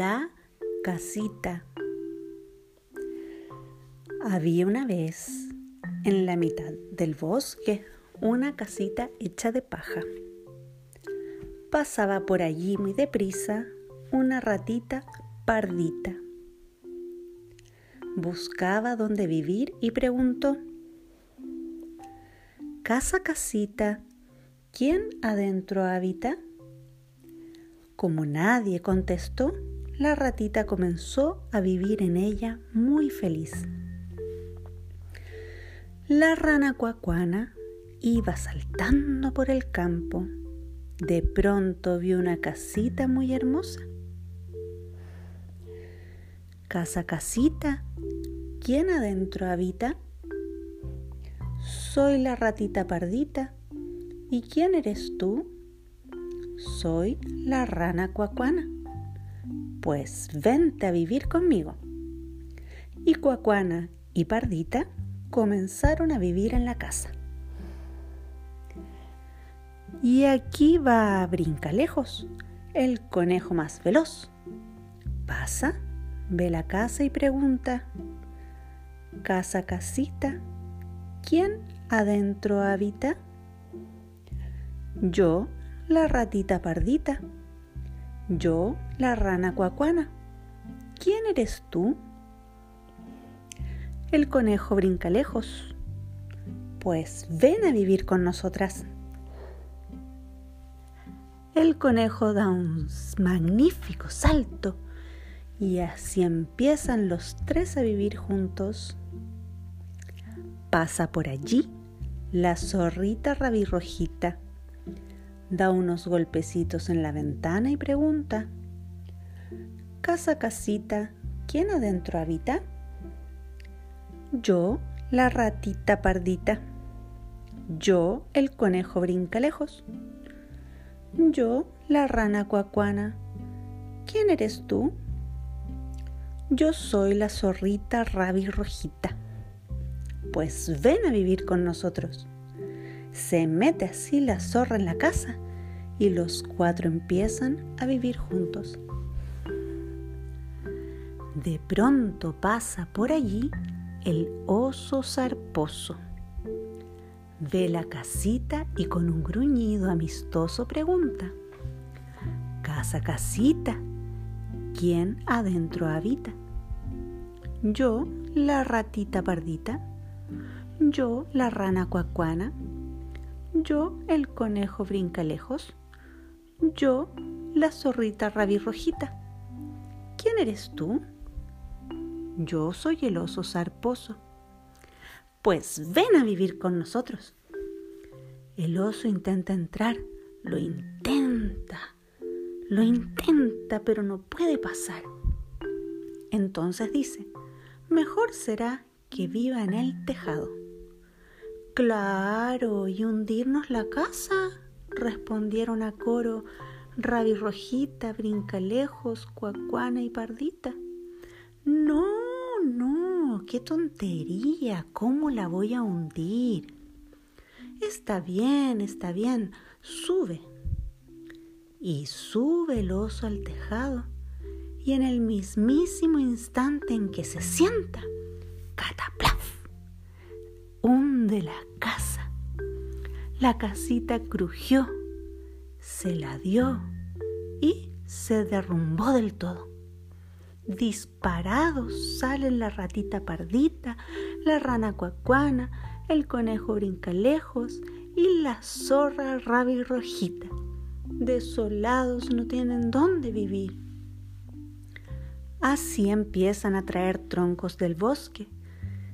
La casita. Había una vez en la mitad del bosque una casita hecha de paja. Pasaba por allí muy deprisa una ratita pardita. Buscaba dónde vivir y preguntó, Casa casita, ¿quién adentro habita? Como nadie contestó, la ratita comenzó a vivir en ella muy feliz. La rana cuacuana iba saltando por el campo. De pronto vio una casita muy hermosa. Casa casita, ¿quién adentro habita? Soy la ratita pardita. ¿Y quién eres tú? Soy la rana cuacuana. Pues vente a vivir conmigo. Y cuacuana y pardita comenzaron a vivir en la casa. Y aquí va Brincalejos, el conejo más veloz. Pasa, ve la casa y pregunta, casa casita, ¿quién adentro habita? Yo, la ratita pardita. Yo, la rana cuacuana. ¿Quién eres tú? El conejo brinca lejos. Pues ven a vivir con nosotras. El conejo da un magnífico salto y así empiezan los tres a vivir juntos. Pasa por allí la zorrita rabirrojita da unos golpecitos en la ventana y pregunta, Casa, casita, ¿quién adentro habita? Yo, la ratita pardita. Yo, el conejo brinca lejos. Yo, la rana cuacuana. ¿Quién eres tú? Yo soy la zorrita rabi rojita. Pues ven a vivir con nosotros. Se mete así la zorra en la casa y los cuatro empiezan a vivir juntos. De pronto pasa por allí el oso zarposo. Ve la casita y con un gruñido amistoso pregunta, Casa, casita, ¿quién adentro habita? Yo, la ratita pardita. Yo, la rana cuacuana yo el conejo brinca lejos, yo la zorrita rabirrojita. ¿Quién eres tú? Yo soy el oso zarposo. Pues ven a vivir con nosotros. El oso intenta entrar, lo intenta, lo intenta, pero no puede pasar. Entonces dice, mejor será que viva en el tejado. Claro, y hundirnos la casa, respondieron a coro Rabirrojita, Brincalejos, Cuacuana y Pardita. No, no, qué tontería, ¿cómo la voy a hundir? Está bien, está bien, sube. Y sube el oso al tejado, y en el mismísimo instante en que se sienta, cataplaf hunde la casa. La casita crujió, se la dio y se derrumbó del todo. Disparados salen la ratita pardita, la rana cuacuana, el conejo brincalejos y la zorra rojita. Desolados no tienen dónde vivir. Así empiezan a traer troncos del bosque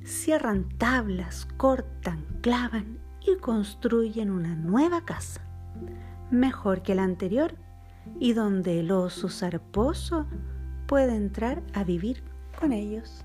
cierran tablas, cortan, clavan y construyen una nueva casa, mejor que la anterior, y donde el oso zarposo puede entrar a vivir con ellos.